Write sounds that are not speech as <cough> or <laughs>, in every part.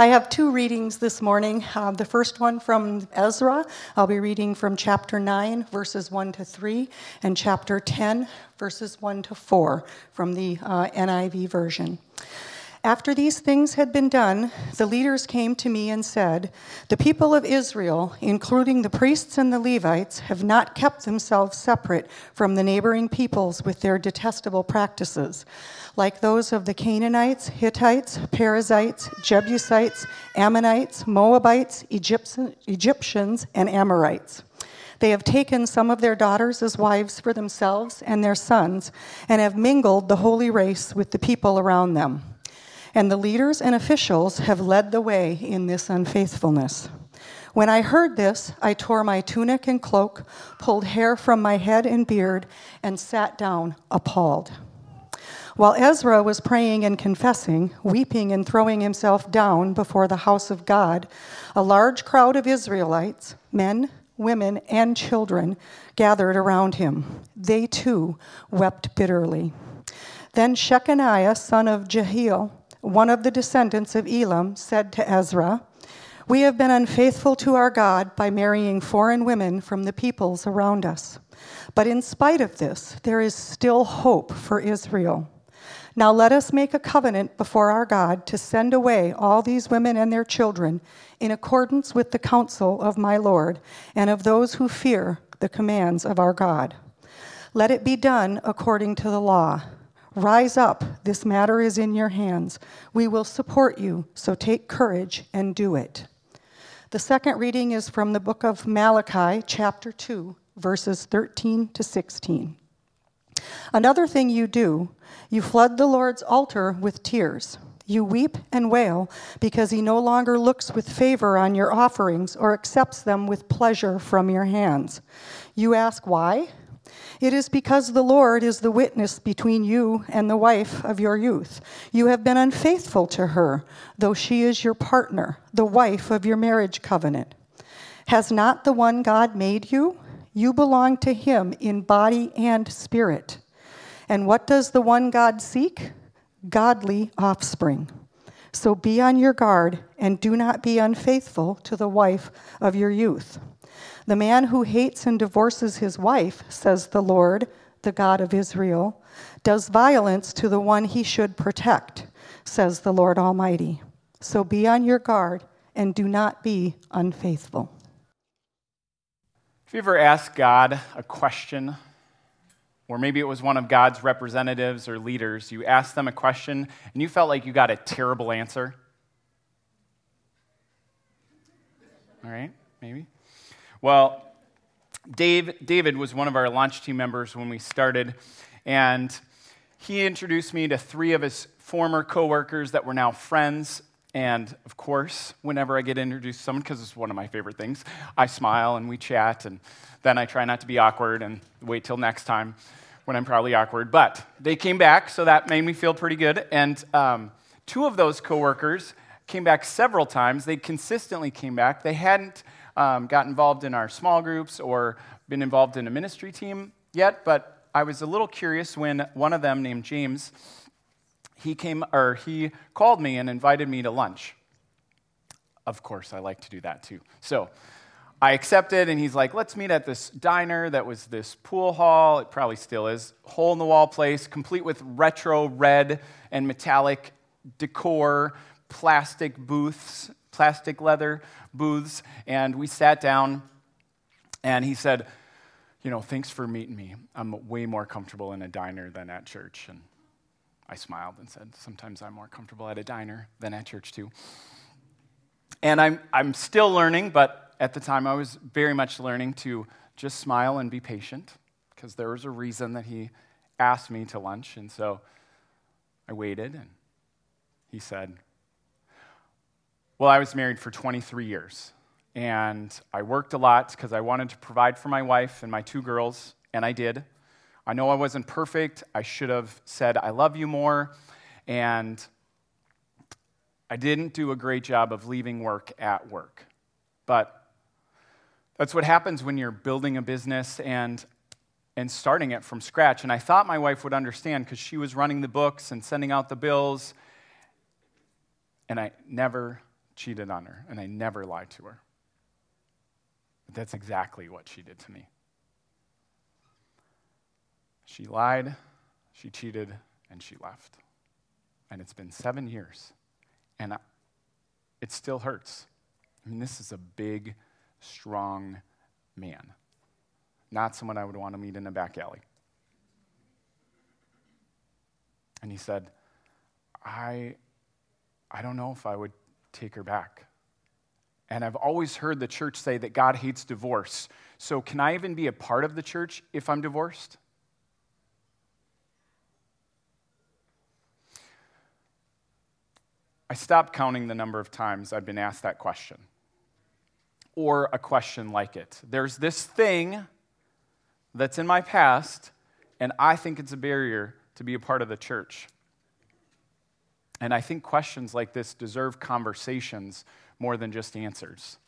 I have two readings this morning. Uh, the first one from Ezra. I'll be reading from chapter 9, verses 1 to 3, and chapter 10, verses 1 to 4 from the uh, NIV version. After these things had been done, the leaders came to me and said, The people of Israel, including the priests and the Levites, have not kept themselves separate from the neighboring peoples with their detestable practices, like those of the Canaanites, Hittites, Perizzites, Jebusites, Ammonites, Moabites, Egyptians, and Amorites. They have taken some of their daughters as wives for themselves and their sons, and have mingled the holy race with the people around them and the leaders and officials have led the way in this unfaithfulness. When I heard this, I tore my tunic and cloak, pulled hair from my head and beard, and sat down appalled. While Ezra was praying and confessing, weeping and throwing himself down before the house of God, a large crowd of Israelites, men, women, and children, gathered around him. They too wept bitterly. Then Shechaniah, son of Jehiel, one of the descendants of Elam, said to Ezra, We have been unfaithful to our God by marrying foreign women from the peoples around us. But in spite of this, there is still hope for Israel. Now let us make a covenant before our God to send away all these women and their children in accordance with the counsel of my Lord and of those who fear the commands of our God. Let it be done according to the law. Rise up, this matter is in your hands. We will support you, so take courage and do it. The second reading is from the book of Malachi, chapter 2, verses 13 to 16. Another thing you do, you flood the Lord's altar with tears. You weep and wail because he no longer looks with favor on your offerings or accepts them with pleasure from your hands. You ask why? It is because the Lord is the witness between you and the wife of your youth. You have been unfaithful to her, though she is your partner, the wife of your marriage covenant. Has not the one God made you? You belong to him in body and spirit. And what does the one God seek? Godly offspring. So be on your guard and do not be unfaithful to the wife of your youth. The man who hates and divorces his wife, says the Lord, the God of Israel, does violence to the one he should protect, says the Lord Almighty. So be on your guard and do not be unfaithful. Have you ever asked God a question, or maybe it was one of God's representatives or leaders? You asked them a question and you felt like you got a terrible answer? All right, maybe. Well, Dave, David was one of our launch team members when we started, and he introduced me to three of his former coworkers that were now friends. And of course, whenever I get introduced to someone, because it's one of my favorite things, I smile and we chat, and then I try not to be awkward and wait till next time when I'm probably awkward. But they came back, so that made me feel pretty good. And um, two of those coworkers came back several times. They consistently came back. They hadn't um, got involved in our small groups or been involved in a ministry team yet, but I was a little curious when one of them, named James, he came or he called me and invited me to lunch. Of course, I like to do that too. So I accepted, and he's like, let's meet at this diner that was this pool hall. It probably still is. Hole in the wall place, complete with retro red and metallic decor, plastic booths, plastic leather booths, and we sat down, and he said, You know, thanks for meeting me. I'm way more comfortable in a diner than at church. And I smiled and said, Sometimes I'm more comfortable at a diner than at church, too. And I'm, I'm still learning, but at the time I was very much learning to just smile and be patient because there was a reason that he asked me to lunch. And so I waited, and he said, well, I was married for 23 years, and I worked a lot because I wanted to provide for my wife and my two girls, and I did. I know I wasn't perfect. I should have said, I love you more, and I didn't do a great job of leaving work at work. But that's what happens when you're building a business and and starting it from scratch. And I thought my wife would understand because she was running the books and sending out the bills. And I never cheated on her, and I never lied to her. But that's exactly what she did to me. She lied, she cheated, and she left. And it's been seven years, and I, it still hurts. I mean, this is a big, strong man, not someone I would want to meet in a back alley. And he said, I, I don't know if I would take her back. And I've always heard the church say that God hates divorce. So, can I even be a part of the church if I'm divorced? I stopped counting the number of times I've been asked that question or a question like it. There's this thing that's in my past, and I think it's a barrier to be a part of the church. And I think questions like this deserve conversations more than just answers.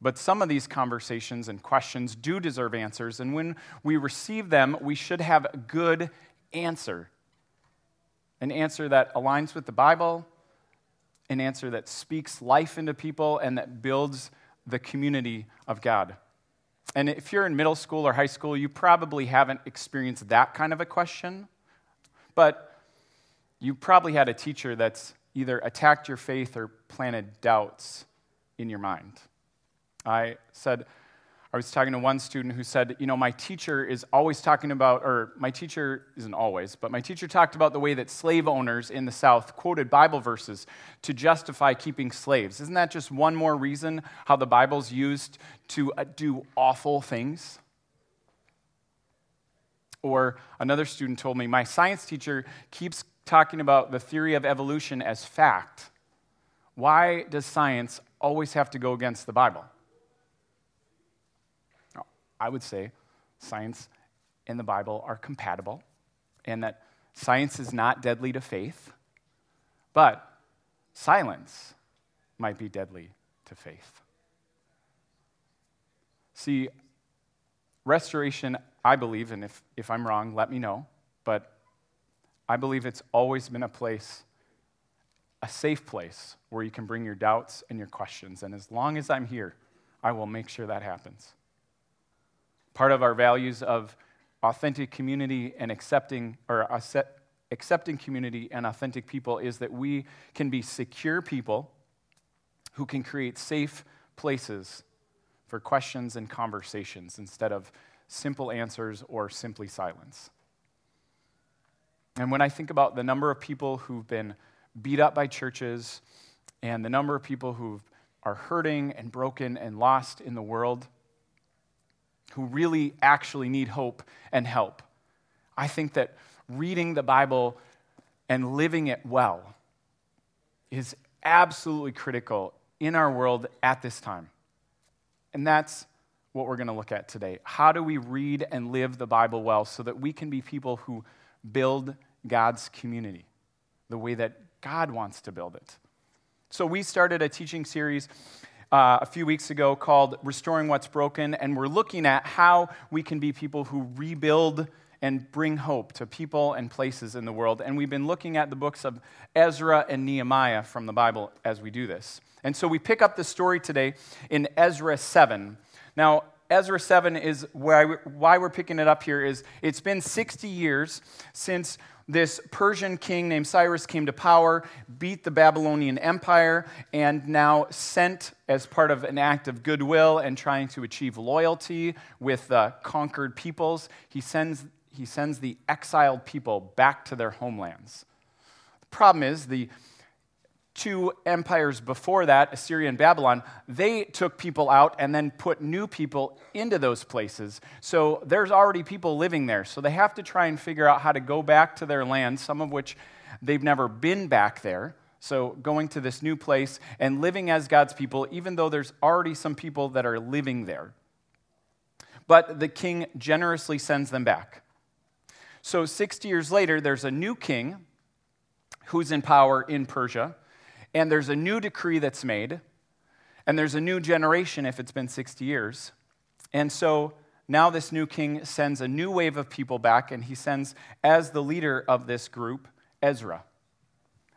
But some of these conversations and questions do deserve answers, and when we receive them, we should have a good answer. An answer that aligns with the Bible, an answer that speaks life into people, and that builds the community of God. And if you're in middle school or high school, you probably haven't experienced that kind of a question. But you probably had a teacher that's either attacked your faith or planted doubts in your mind. I said, I was talking to one student who said, You know, my teacher is always talking about, or my teacher isn't always, but my teacher talked about the way that slave owners in the South quoted Bible verses to justify keeping slaves. Isn't that just one more reason how the Bible's used to uh, do awful things? Or another student told me, My science teacher keeps talking about the theory of evolution as fact. Why does science always have to go against the Bible? I would say science and the Bible are compatible, and that science is not deadly to faith, but silence might be deadly to faith. See, restoration, I believe, and if, if I'm wrong, let me know, but I believe it's always been a place, a safe place, where you can bring your doubts and your questions. And as long as I'm here, I will make sure that happens. Part of our values of authentic community and accepting, or accepting community and authentic people is that we can be secure people who can create safe places for questions and conversations instead of simple answers or simply silence. And when I think about the number of people who've been beat up by churches and the number of people who are hurting and broken and lost in the world, who really actually need hope and help. I think that reading the Bible and living it well is absolutely critical in our world at this time. And that's what we're going to look at today. How do we read and live the Bible well so that we can be people who build God's community the way that God wants to build it? So, we started a teaching series uh, a few weeks ago called Restoring What's Broken, and we're looking at how we can be people who rebuild and bring hope to people and places in the world. And we've been looking at the books of Ezra and Nehemiah from the Bible as we do this. And so we pick up the story today in Ezra 7. Now, Ezra 7 is why we're picking it up here is it's been 60 years since this Persian king named Cyrus came to power, beat the Babylonian Empire, and now sent, as part of an act of goodwill and trying to achieve loyalty with the conquered peoples, he sends, he sends the exiled people back to their homelands. The problem is, the two empires before that, Assyria and Babylon, they took people out and then put new people into those places. So there's already people living there. So they have to try and figure out how to go back to their land, some of which they've never been back there. So going to this new place and living as God's people, even though there's already some people that are living there. But the king generously sends them back. So 60 years later, there's a new king who's in power in Persia and there's a new decree that's made, and there's a new generation if it's been 60 years. And so now this new king sends a new wave of people back, and he sends, as the leader of this group, Ezra.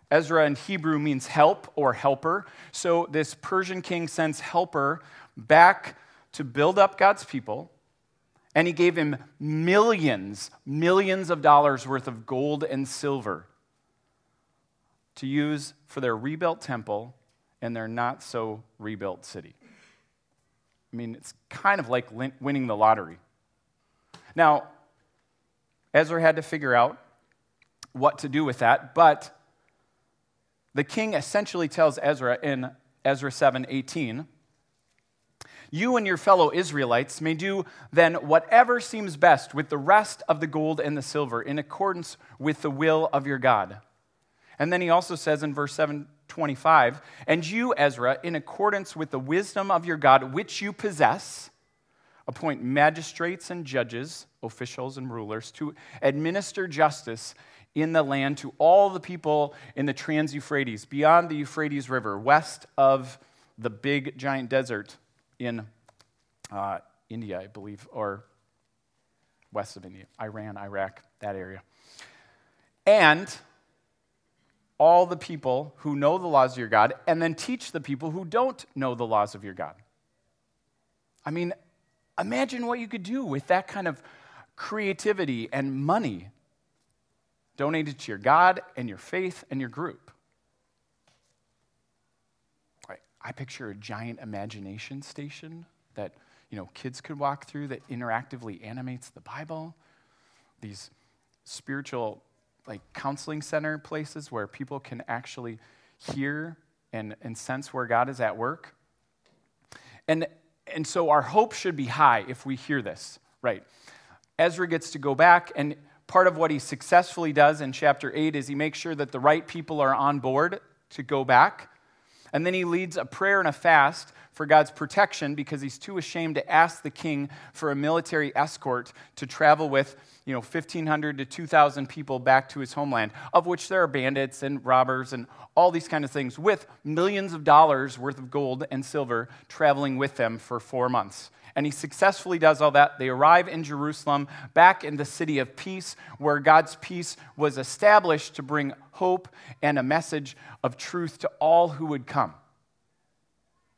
Ezra in Hebrew means help or helper. So this Persian king sends helper back to build up God's people. And he gave him millions, millions of dollars worth of gold and silver to use for their rebuilt temple and their not so rebuilt city. I mean, it's kind of like winning the lottery. Now, Ezra had to figure out what to do with that, but the king essentially tells Ezra in Ezra 7 18, you and your fellow Israelites may do then whatever seems best with the rest of the gold and the silver in accordance with the will of your God. And then he also says in verse 725, and you, Ezra, in accordance with the wisdom of your God, which you possess, appoint magistrates and judges, officials and rulers, to administer justice in the land to all the people in the Trans Euphrates, beyond the Euphrates River, west of the big giant desert in uh, India, I believe, or west of India, Iran, Iraq, that area. And all the people who know the laws of your God, and then teach the people who don't know the laws of your God. I mean, imagine what you could do with that kind of creativity and money donated to your God and your faith and your group. I picture a giant imagination station that you know kids could walk through that interactively animates the Bible. These spiritual like counseling center places where people can actually hear and, and sense where God is at work. And, and so our hope should be high if we hear this, right? Ezra gets to go back, and part of what he successfully does in chapter 8 is he makes sure that the right people are on board to go back. And then he leads a prayer and a fast for God's protection because he's too ashamed to ask the king for a military escort to travel with, you know, 1,500 to 2,000 people back to his homeland, of which there are bandits and robbers and all these kind of things, with millions of dollars worth of gold and silver traveling with them for four months. And he successfully does all that. They arrive in Jerusalem, back in the city of peace, where God's peace was established to bring hope and a message of truth to all who would come.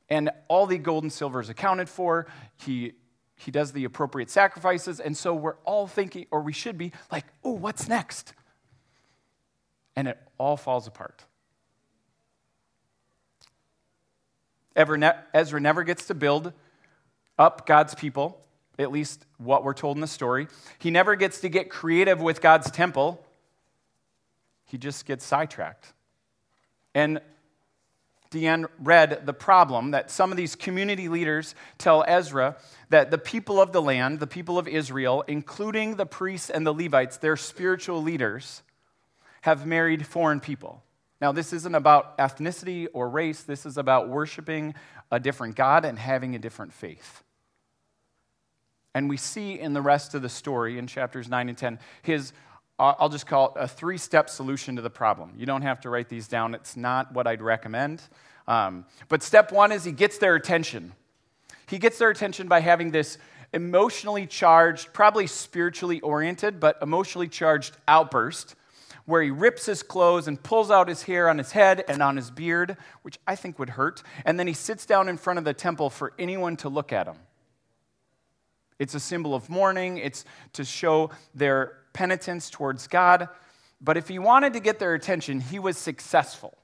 And all the gold and silver is accounted for. He, he does the appropriate sacrifices. And so we're all thinking, or we should be, like, oh, what's next? And it all falls apart. Ezra never gets to build up God's people, at least what we're told in the story. He never gets to get creative with God's temple, he just gets sidetracked. And Deanne read the problem that some of these community leaders tell Ezra that the people of the land, the people of Israel, including the priests and the Levites, their spiritual leaders, have married foreign people. Now, this isn't about ethnicity or race, this is about worshiping a different God and having a different faith. And we see in the rest of the story in chapters 9 and 10 his, I'll just call it a three step solution to the problem. You don't have to write these down, it's not what I'd recommend. Um, but step one is he gets their attention. He gets their attention by having this emotionally charged, probably spiritually oriented, but emotionally charged outburst where he rips his clothes and pulls out his hair on his head and on his beard, which I think would hurt. And then he sits down in front of the temple for anyone to look at him. It's a symbol of mourning, it's to show their penitence towards God. But if he wanted to get their attention, he was successful.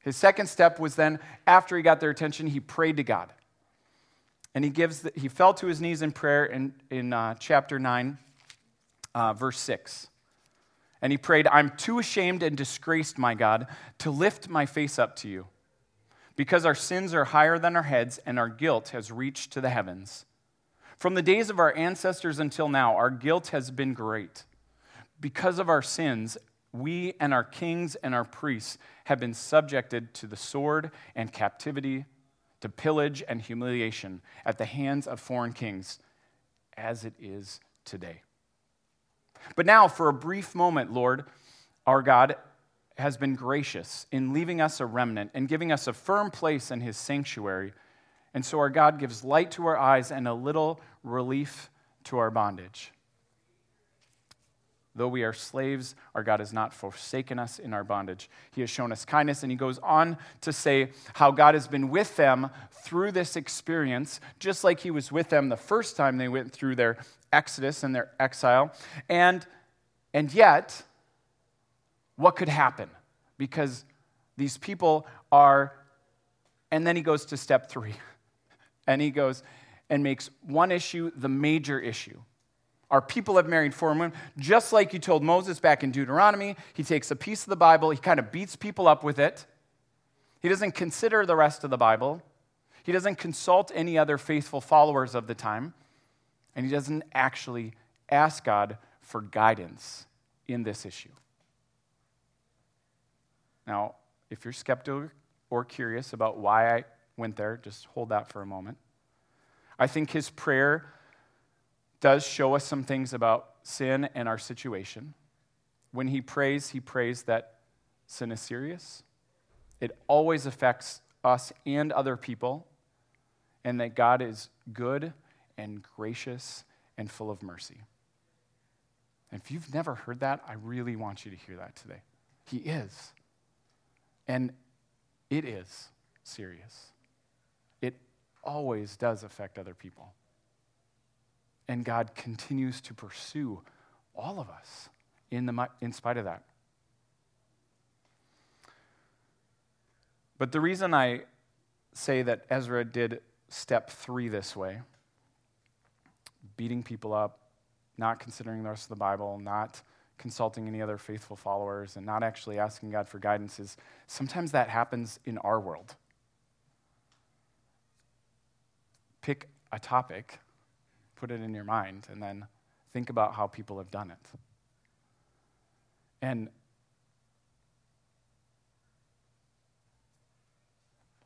His second step was then, after he got their attention, he prayed to God. And he, gives the, he fell to his knees in prayer in, in uh, chapter 9, uh, verse 6. And he prayed, I'm too ashamed and disgraced, my God, to lift my face up to you, because our sins are higher than our heads, and our guilt has reached to the heavens. From the days of our ancestors until now, our guilt has been great. Because of our sins, we and our kings and our priests have been subjected to the sword and captivity, to pillage and humiliation at the hands of foreign kings, as it is today. But now, for a brief moment, Lord, our God has been gracious in leaving us a remnant and giving us a firm place in his sanctuary and so our God gives light to our eyes and a little relief to our bondage. Though we are slaves, our God has not forsaken us in our bondage. He has shown us kindness. And he goes on to say how God has been with them through this experience, just like he was with them the first time they went through their exodus and their exile. And, and yet, what could happen? Because these people are, and then he goes to step three. <laughs> And he goes and makes one issue the major issue. Our people have married foreign women, just like you told Moses back in Deuteronomy. He takes a piece of the Bible, he kind of beats people up with it. He doesn't consider the rest of the Bible. He doesn't consult any other faithful followers of the time. And he doesn't actually ask God for guidance in this issue. Now, if you're skeptical or curious about why I went there, just hold that for a moment. I think his prayer does show us some things about sin and our situation. When he prays, he prays that sin is serious. It always affects us and other people, and that God is good and gracious and full of mercy. And if you've never heard that, I really want you to hear that today. He is. And it is serious. Always does affect other people. And God continues to pursue all of us in, the, in spite of that. But the reason I say that Ezra did step three this way beating people up, not considering the rest of the Bible, not consulting any other faithful followers, and not actually asking God for guidance is sometimes that happens in our world. Pick a topic, put it in your mind, and then think about how people have done it. And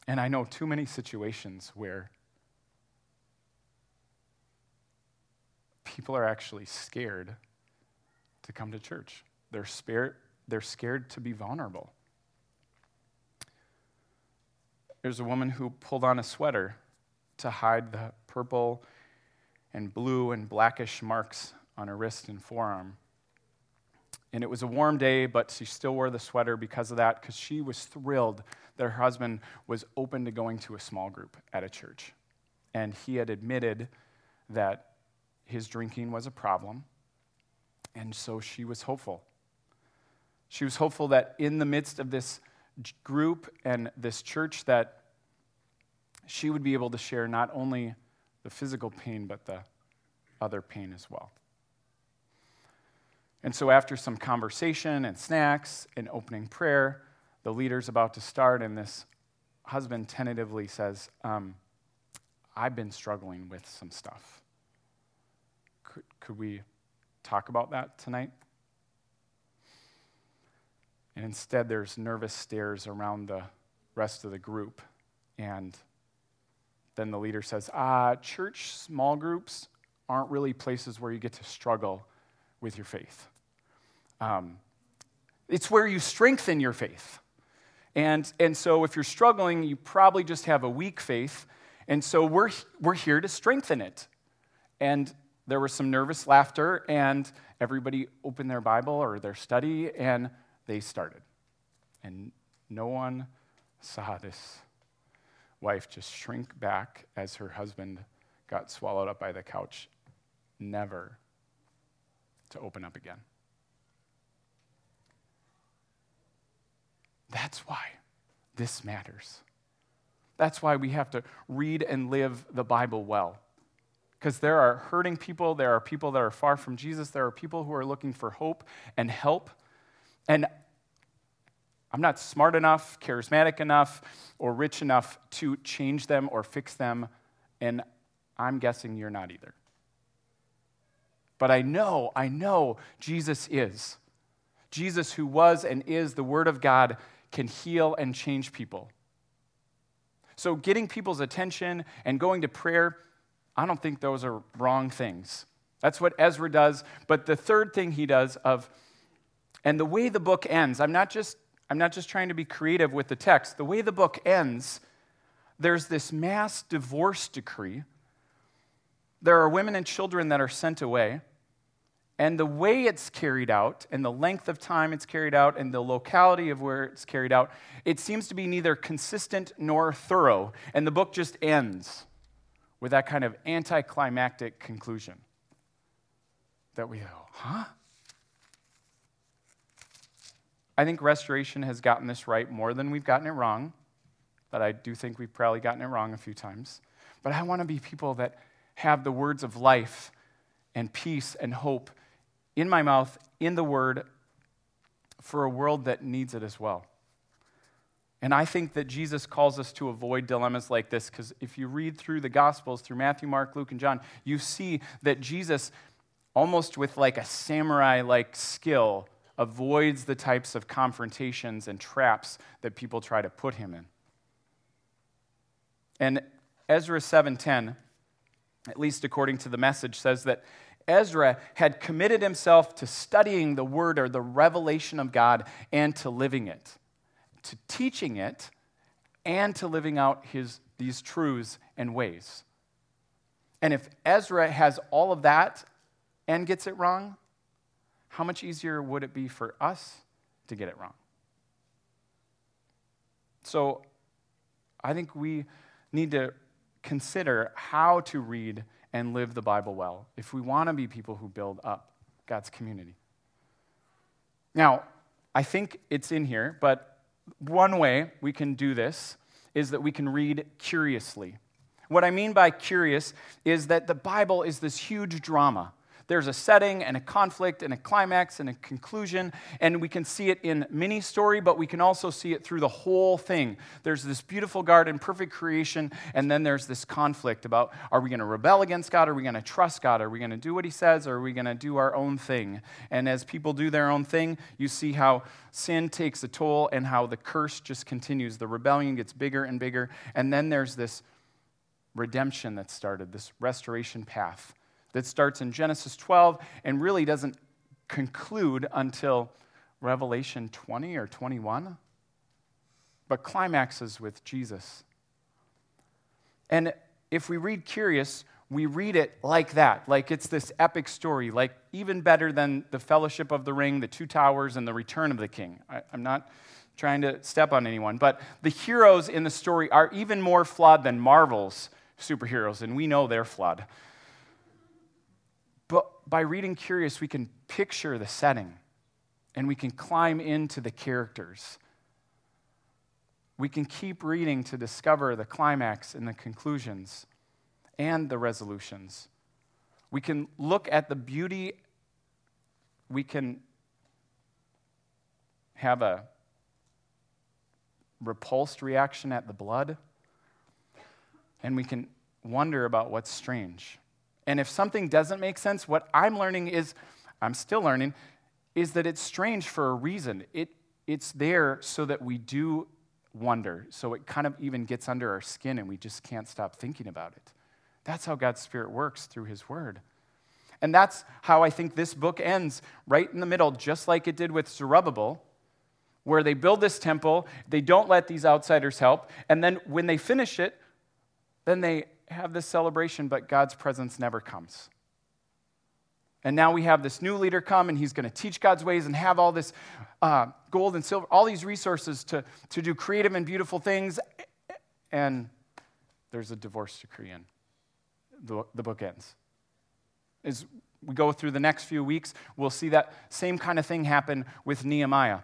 and I know too many situations where people are actually scared to come to church. They're, scared, they're scared to be vulnerable. There's a woman who pulled on a sweater to hide the purple and blue and blackish marks on her wrist and forearm. And it was a warm day, but she still wore the sweater because of that, because she was thrilled that her husband was open to going to a small group at a church. And he had admitted that his drinking was a problem and so she was hopeful. She was hopeful that in the midst of this group and this church that she would be able to share not only the physical pain but the other pain as well. And so after some conversation and snacks and opening prayer, the leader's about to start and this husband tentatively says, um, I've been struggling with some stuff. Could, could we talk about that tonight. And instead, there's nervous stares around the rest of the group. And then the leader says, Ah, church small groups aren't really places where you get to struggle with your faith. Um, it's where you strengthen your faith. And, and so if you're struggling, you probably just have a weak faith. And so we're, we're here to strengthen it. And there was some nervous laughter, and everybody opened their Bible or their study, and they started. And no one saw this wife just shrink back as her husband got swallowed up by the couch, never to open up again. That's why this matters. That's why we have to read and live the Bible well because there are hurting people, there are people that are far from Jesus, there are people who are looking for hope and help. And I'm not smart enough, charismatic enough, or rich enough to change them or fix them, and I'm guessing you're not either. But I know, I know Jesus is. Jesus, who was and is the Word of God, can heal and change people. So, getting people's attention and going to prayer I don't think those are wrong things. That's what Ezra does. But the third thing he does of, and the way the book ends, I'm not just, I'm not just trying to be creative with the text. The way the book ends, there's this mass divorce decree. There are women and children that are sent away, And the way it's carried out, and the length of time it's carried out, and the locality of where it's carried out, it seems to be neither consistent nor thorough. And the book just ends with that kind of anticlimactic conclusion that we go, huh? I think restoration has gotten this right more than we've gotten it wrong, but I do think we've probably gotten it wrong a few times. But I want to be people that have the words of life and peace and hope in my mouth, in the Word, for a world that needs it as well. And I think that Jesus calls us to avoid dilemmas like this because if you read through the Gospels, through Matthew, Mark, Luke, and John, you see that Jesus, almost with like a samurai like skill, avoids the types of confrontations and traps that people try to put him in. And Ezra 7:10, at least according to the message, says that Ezra had committed himself to studying the word or the revelation of God and to living it, to teaching it and to living out his, these truths and ways. And if Ezra has all of that and gets it wrong, how much easier would it be for us to get it wrong? So I think we need to consider how to read and live the Bible well if we want to be people who build up God's community. Now, I think it's in here, but one way we can do this is that we can read curiously. What I mean by curious is that the Bible is this huge drama there's a setting and a conflict and a climax and a conclusion, and we can see it in mini story, but we can also see it through the whole thing. There's this beautiful garden, perfect creation, and then there's this conflict about are we going to rebel against God? Are we going to trust God? Are we going to do what He says? Or are we going to do our own thing? And as people do their own thing, you see how sin takes a toll and how the curse just continues. The rebellion gets bigger and bigger, and then there's this redemption that started, this restoration path that starts in Genesis 12 and really doesn't conclude until Revelation 20 or 21, but climaxes with Jesus. And if we read Curious, we read it like that, like it's this epic story, like even better than the Fellowship of the Ring, the Two Towers, and the Return of the King. I, am not trying to step on anyone, but the heroes in the story are even more flawed than Marvel's superheroes, and we know they're flawed by reading Curious, we can picture the setting and we can climb into the characters. We can keep reading to discover the climax and the conclusions and the resolutions. We can look at the beauty. We can have a repulsed reaction at the blood. And we can wonder about what's strange. And if something doesn't make sense, what I'm learning is, I'm still learning, is that it's strange for a reason. It, it's there so that we do wonder. So it kind of even gets under our skin and we just can't stop thinking about it. That's how God's Spirit works through His Word. And that's how I think this book ends, right in the middle, just like it did with Zerubbabel, where they build this temple, they don't let these outsiders help, and then when they finish it, then they have this celebration, but God's presence never comes. And now we have this new leader come, and he's going to teach God's ways and have all this uh, gold and silver, all these resources to, to do creative and beautiful things. And there's a divorce decree in. The, the book ends. As we go through the next few weeks, we'll see that same kind of thing happen with Nehemiah.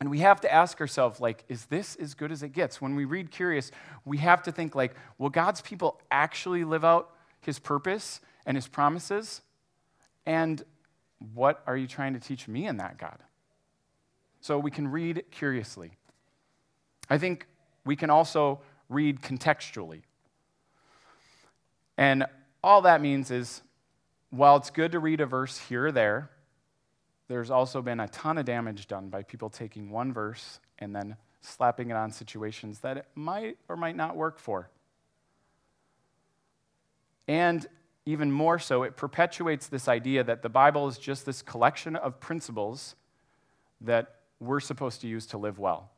And we have to ask ourselves, like, is this as good as it gets? When we read Curious, we have to think, like, will God's people actually live out his purpose and his promises? And what are you trying to teach me in that, God? So we can read curiously. I think we can also read contextually. And all that means is, while it's good to read a verse here or there, there's also been a ton of damage done by people taking one verse and then slapping it on situations that it might or might not work for. And even more so, it perpetuates this idea that the Bible is just this collection of principles that we're supposed to use to live well.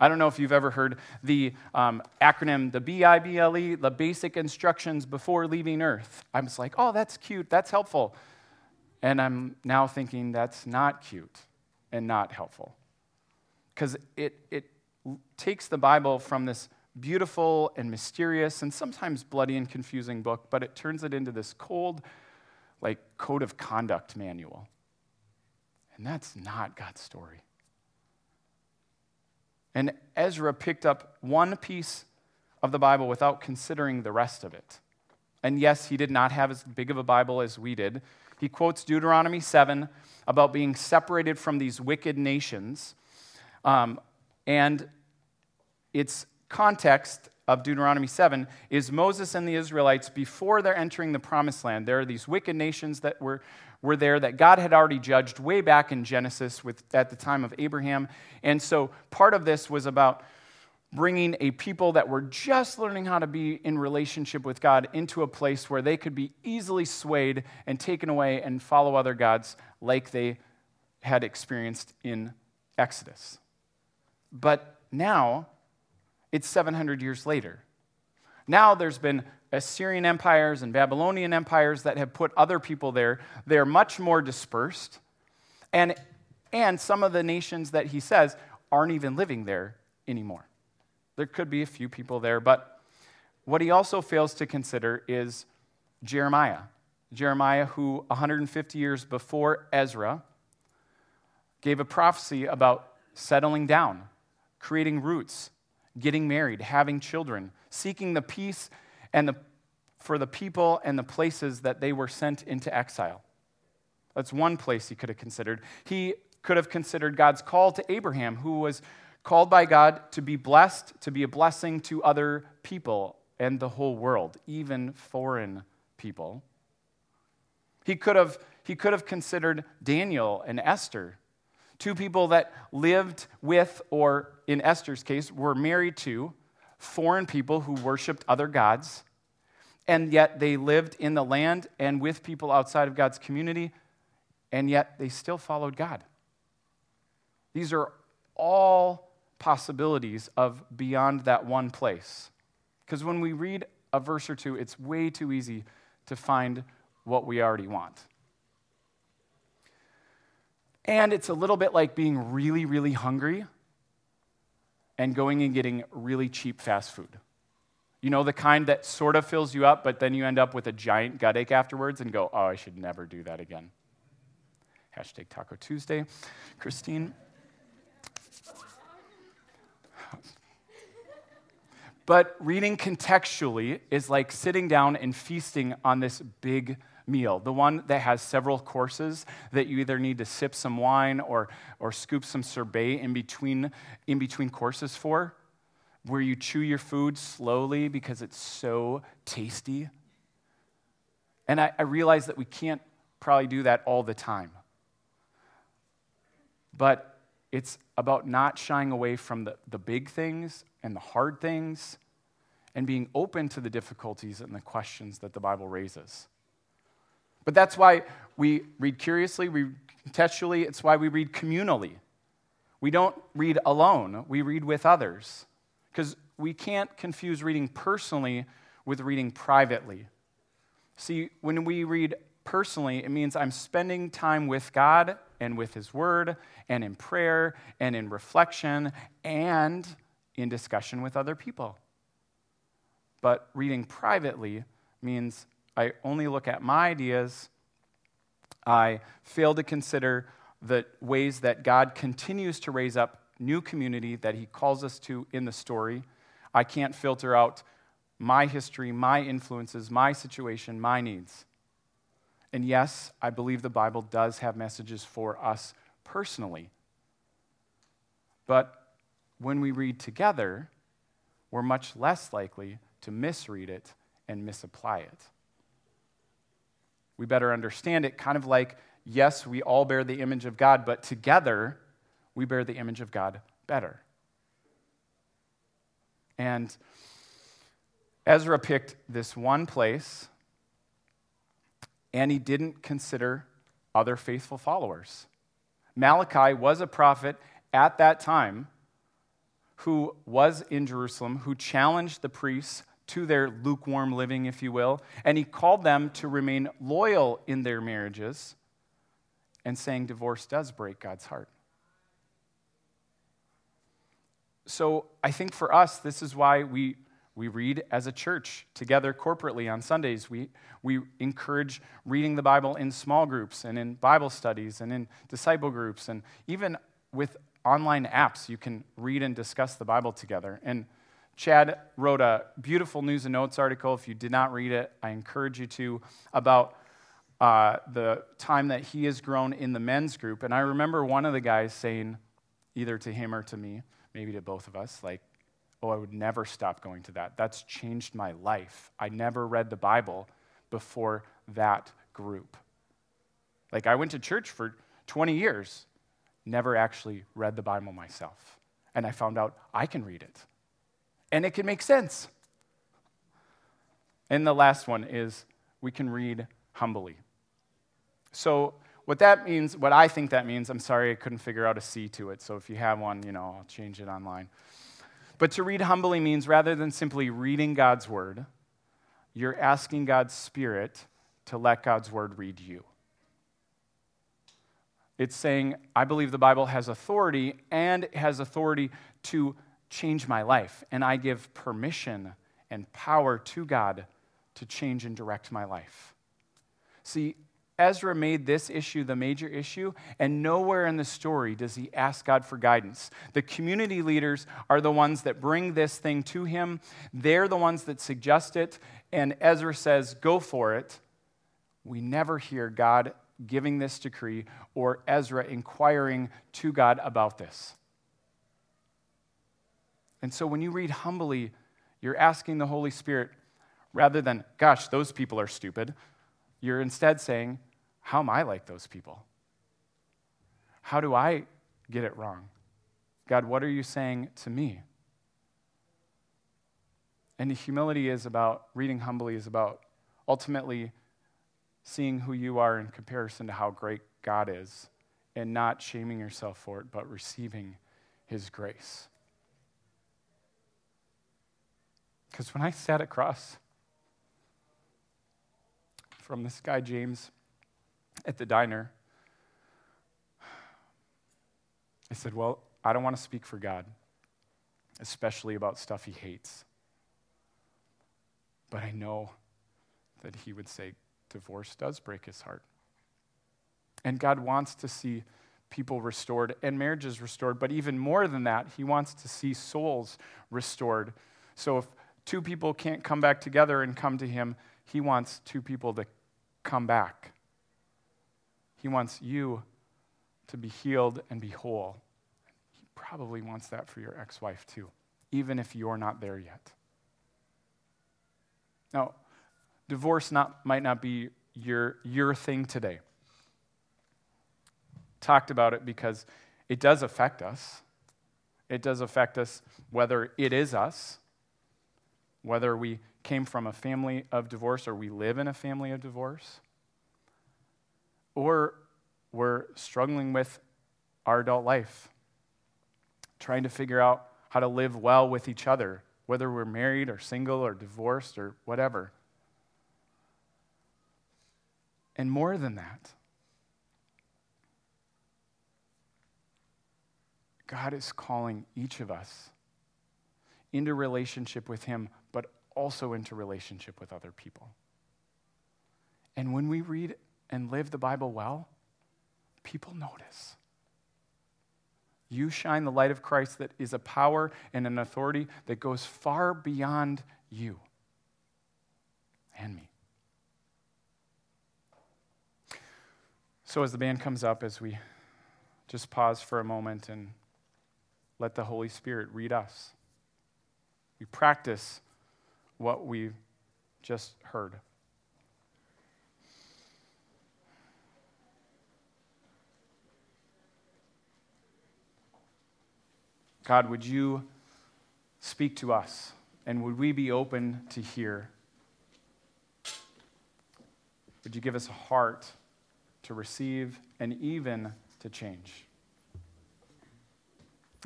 I don't know if you've ever heard the um, acronym, the B I B L E, the basic instructions before leaving Earth. I was like, oh, that's cute, that's helpful. And I'm now thinking that's not cute and not helpful. Because it, it takes the Bible from this beautiful and mysterious and sometimes bloody and confusing book, but it turns it into this cold, like, code of conduct manual. And that's not God's story. And Ezra picked up one piece of the Bible without considering the rest of it. And yes, he did not have as big of a Bible as we did. He quotes Deuteronomy 7 about being separated from these wicked nations. Um, and its context of Deuteronomy 7 is Moses and the Israelites before they're entering the promised land. There are these wicked nations that were, were there that God had already judged way back in Genesis with, at the time of Abraham. And so part of this was about bringing a people that were just learning how to be in relationship with God into a place where they could be easily swayed and taken away and follow other gods like they had experienced in Exodus. But now, it's 700 years later. Now there's been Assyrian empires and Babylonian empires that have put other people there. They're much more dispersed. And, and some of the nations that he says aren't even living there anymore. There could be a few people there, but what he also fails to consider is Jeremiah. Jeremiah, who 150 years before Ezra gave a prophecy about settling down, creating roots, getting married, having children, seeking the peace and the, for the people and the places that they were sent into exile. That's one place he could have considered. He could have considered God's call to Abraham, who was called by God to be blessed, to be a blessing to other people and the whole world, even foreign people. He could have, he could have considered Daniel and Esther, two people that lived with, or in Esther's case, were married to foreign people who worshiped other gods, and yet they lived in the land and with people outside of God's community, and yet they still followed God. These are all possibilities of beyond that one place. Because when we read a verse or two, it's way too easy to find what we already want. And it's a little bit like being really, really hungry and going and getting really cheap fast food. You know, the kind that sort of fills you up, but then you end up with a giant gut ache afterwards and go, oh, I should never do that again. Hashtag Taco Tuesday. Christine. But reading contextually is like sitting down and feasting on this big meal, the one that has several courses that you either need to sip some wine or, or scoop some sorbet in between, in between courses for, where you chew your food slowly because it's so tasty. And I, I realize that we can't probably do that all the time. But it's about not shying away from the, the big things and the hard things and being open to the difficulties and the questions that the Bible raises. But that's why we read curiously, we contextually, it's why we read communally. We don't read alone, we read with others. Because we can't confuse reading personally with reading privately. See, when we read personally, it means I'm spending time with God and with His Word and in prayer and in reflection and in discussion with other people. But reading privately means I only look at my ideas. I fail to consider the ways that God continues to raise up new community that He calls us to in the story. I can't filter out my history, my influences, my situation, my needs. And yes, I believe the Bible does have messages for us personally. But when we read together, we're much less likely to misread it and misapply it. We better understand it kind of like, yes, we all bear the image of God, but together we bear the image of God better. And Ezra picked this one place, and he didn't consider other faithful followers. Malachi was a prophet at that time who was in Jerusalem, who challenged the priests to their lukewarm living, if you will, and he called them to remain loyal in their marriages, and saying divorce does break God's heart. So I think for us, this is why we, we read as a church together corporately on Sundays. We, we encourage reading the Bible in small groups and in Bible studies and in disciple groups. And even with online apps, you can read and discuss the Bible together. And Chad wrote a beautiful news and notes article. If you did not read it, I encourage you to, about uh, the time that he has grown in the men's group. And I remember one of the guys saying, either to him or to me, maybe to both of us, like, oh, I would never stop going to that. That's changed my life. I never read the Bible before that group. Like, I went to church for 20 years, never actually read the Bible myself. And I found out I can read it, and it can make sense. And the last one is we can read humbly. So, what that means, what I think that means, I'm sorry I couldn't figure out a C to it, so if you have one, you know, I'll change it online. But to read humbly means rather than simply reading God's word, you're asking God's Spirit to let God's word read you. It's saying, I believe the Bible has authority and has authority to change my life, and I give permission and power to God to change and direct my life. See, Ezra made this issue the major issue, and nowhere in the story does he ask God for guidance. The community leaders are the ones that bring this thing to him, they're the ones that suggest it, and Ezra says, Go for it. We never hear God giving this decree or Ezra inquiring to God about this. And so when you read humbly, you're asking the Holy Spirit, rather than, gosh, those people are stupid, you're instead saying, how am I like those people? How do I get it wrong? God, what are you saying to me? And humility is about, reading humbly is about ultimately seeing who you are in comparison to how great God is and not shaming yourself for it, but receiving his grace. Because when I sat across from this guy, James, at the diner, I said, Well, I don't want to speak for God, especially about stuff he hates. But I know that he would say divorce does break his heart. And God wants to see people restored and marriages restored. But even more than that, he wants to see souls restored. So if two people can't come back together and come to him, he wants two people to come back. He wants you to be healed and be whole. He probably wants that for your ex wife too, even if you're not there yet. Now, divorce not, might not be your, your thing today. Talked about it because it does affect us. It does affect us whether it is us, whether we came from a family of divorce or we live in a family of divorce or we're struggling with our adult life, trying to figure out how to live well with each other, whether we're married or single or divorced or whatever. And more than that, God is calling each of us into relationship with Him, but also into relationship with other people. And when we read and live the Bible well, people notice. You shine the light of Christ that is a power and an authority that goes far beyond you and me. So, as the band comes up, as we just pause for a moment and let the Holy Spirit read us, we practice what we just heard. God, would you speak to us and would we be open to hear? Would you give us a heart to receive and even to change?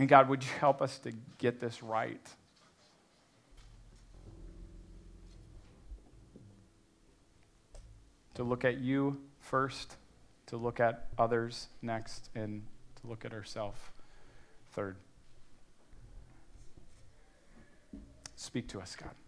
And God, would you help us to get this right? To look at you first, to look at others next, and to look at ourselves third. Speak to us, God.